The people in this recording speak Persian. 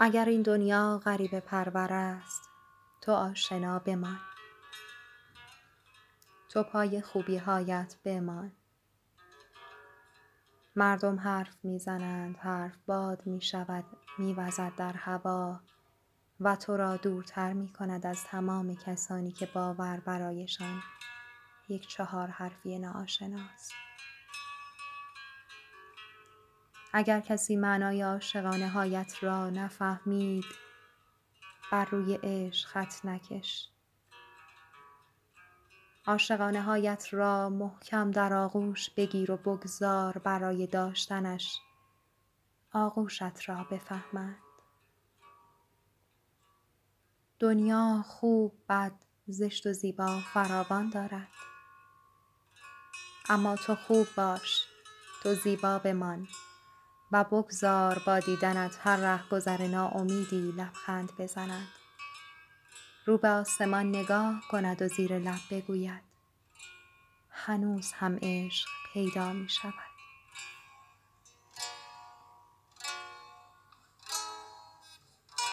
اگر این دنیا غریبه پرور است تو آشنا بمان. تو پای خوبی هایت بمان. مردم حرف می زنند حرف باد می شود می وزد در هوا و تو را دورتر می کند از تمام کسانی که باور برایشان یک چهار حرفی ناآشناست. اگر کسی معنای عاشقانه هایت را نفهمید بر روی عشق خط نکش. عاشقانه هایت را محکم در آغوش بگیر و بگذار برای داشتنش. آغوشت را بفهمند. دنیا خوب بد زشت و زیبا فراوان دارد. اما تو خوب باش تو زیبا بمان. و بگذار با دیدنت هر رهگذر ناامیدی لبخند بزند. رو به آسمان نگاه کند و زیر لب بگوید. هنوز هم عشق پیدا می شود